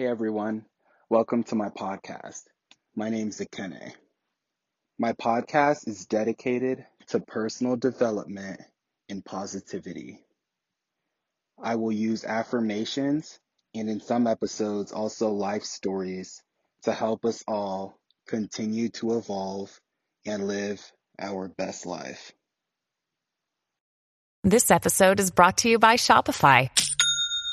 Hey everyone, welcome to my podcast. My name's Akene. My podcast is dedicated to personal development and positivity. I will use affirmations and in some episodes also life stories to help us all continue to evolve and live our best life. This episode is brought to you by Shopify.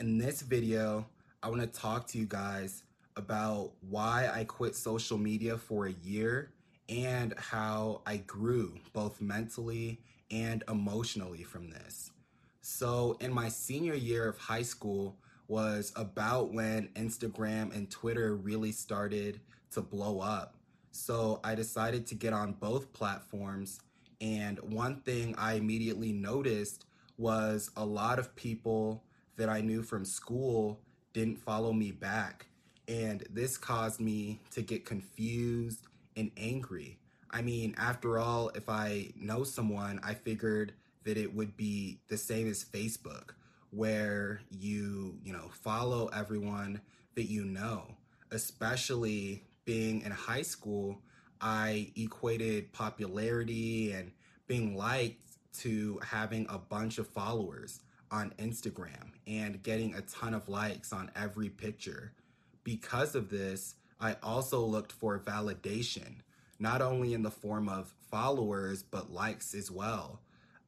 In this video, I want to talk to you guys about why I quit social media for a year and how I grew both mentally and emotionally from this. So, in my senior year of high school was about when Instagram and Twitter really started to blow up. So, I decided to get on both platforms. And one thing I immediately noticed was a lot of people that I knew from school didn't follow me back. And this caused me to get confused and angry. I mean, after all, if I know someone, I figured that it would be the same as Facebook, where you, you know, follow everyone that you know. Especially being in high school, I equated popularity and being liked to having a bunch of followers on Instagram and getting a ton of likes on every picture. Because of this, I also looked for validation, not only in the form of followers, but likes as well.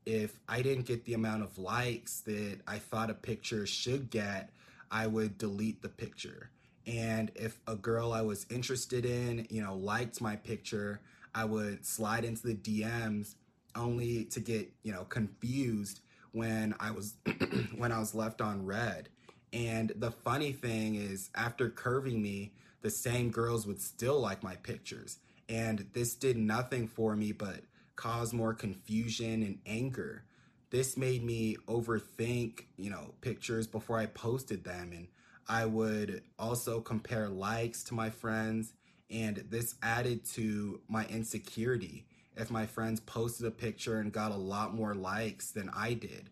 If I didn't get the amount of likes that I thought a picture should get, I would delete the picture. And if a girl I was interested in, you know, liked my picture, I would slide into the DMs only to get, you know, confused when I was when I was left on read. And the funny thing is, after curving me, the same girls would still like my pictures. And this did nothing for me but cause more confusion and anger. This made me overthink, you know, pictures before I posted them. And I would also compare likes to my friends. And this added to my insecurity if my friends posted a picture and got a lot more likes than I did.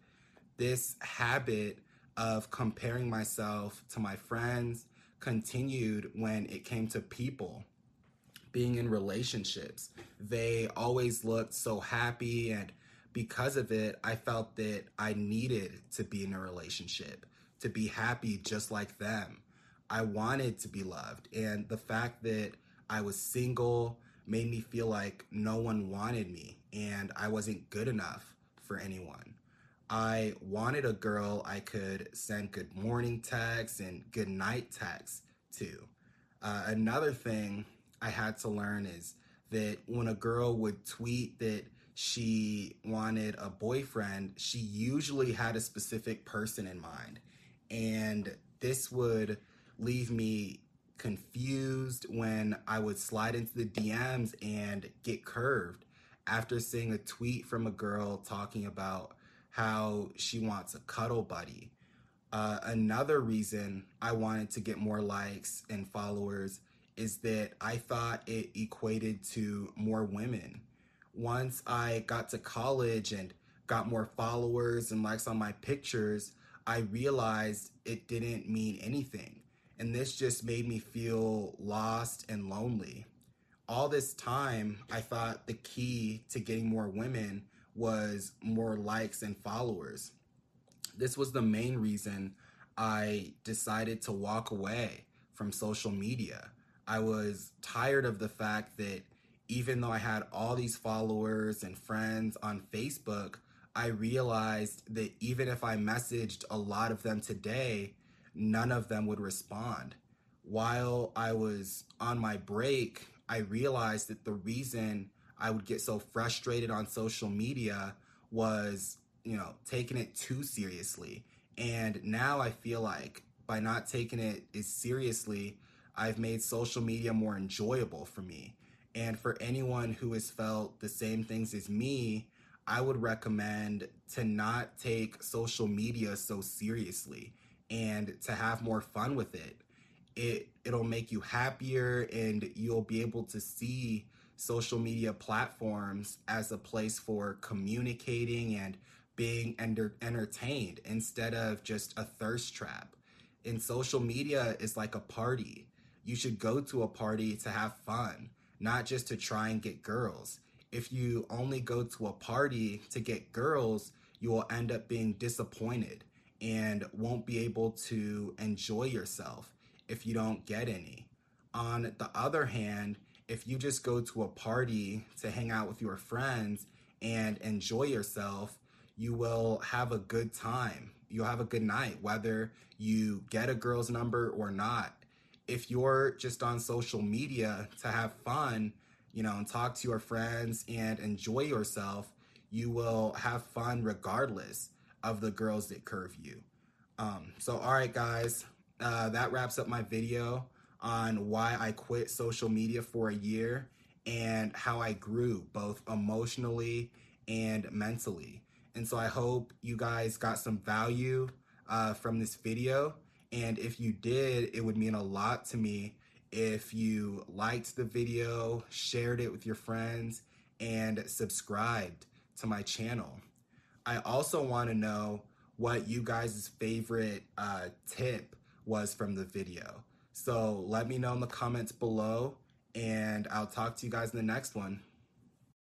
This habit of comparing myself to my friends continued when it came to people being in relationships. They always looked so happy, and because of it, I felt that I needed to be in a relationship to be happy just like them. I wanted to be loved, and the fact that I was single made me feel like no one wanted me and I wasn't good enough for anyone. I wanted a girl I could send good morning texts and good night texts to. Uh, another thing I had to learn is that when a girl would tweet that she wanted a boyfriend, she usually had a specific person in mind. And this would leave me confused when I would slide into the DMs and get curved after seeing a tweet from a girl talking about how she wants a cuddle buddy. Uh, another reason I wanted to get more likes and followers is that I thought it equated to more women. Once I got to college and got more followers and likes on my pictures, I realized it didn't mean anything. And this just made me feel lost and lonely. All this time, I thought the key to getting more women was more likes and followers. This was the main reason I decided to walk away from social media. I was tired of the fact that even though I had all these followers and friends on Facebook, I realized that even if I messaged a lot of them today, none of them would respond. While I was on my break, I realized that the reason I would get so frustrated on social media was, you know, taking it too seriously. And now I feel like by not taking it as seriously, I've made social media more enjoyable for me. And for anyone who has felt the same things as me, I would recommend to not take social media so seriously and to have more fun with it. It it'll make you happier and you'll be able to see social media platforms as a place for communicating and being enter- entertained instead of just a thirst trap. And social media is like a party. You should go to a party to have fun, not just to try and get girls. If you only go to a party to get girls, you will end up being disappointed and won't be able to enjoy yourself if you don't get any. On the other hand, if you just go to a party to hang out with your friends and enjoy yourself, you will have a good time. You'll have a good night, whether you get a girl's number or not. If you're just on social media to have fun, you know, and talk to your friends and enjoy yourself, you will have fun regardless of the girls that curve you. Um, so, all right, guys, uh, that wraps up my video on why I quit social media for a year and how I grew both emotionally and mentally. And so I hope you guys got some value uh, from this video. And if you did, it would mean a lot to me if you liked the video, shared it with your friends, and subscribed to my channel. I also want to know what you guys' favorite uh, tip was from the video. So let me know in the comments below, and I'll talk to you guys in the next one.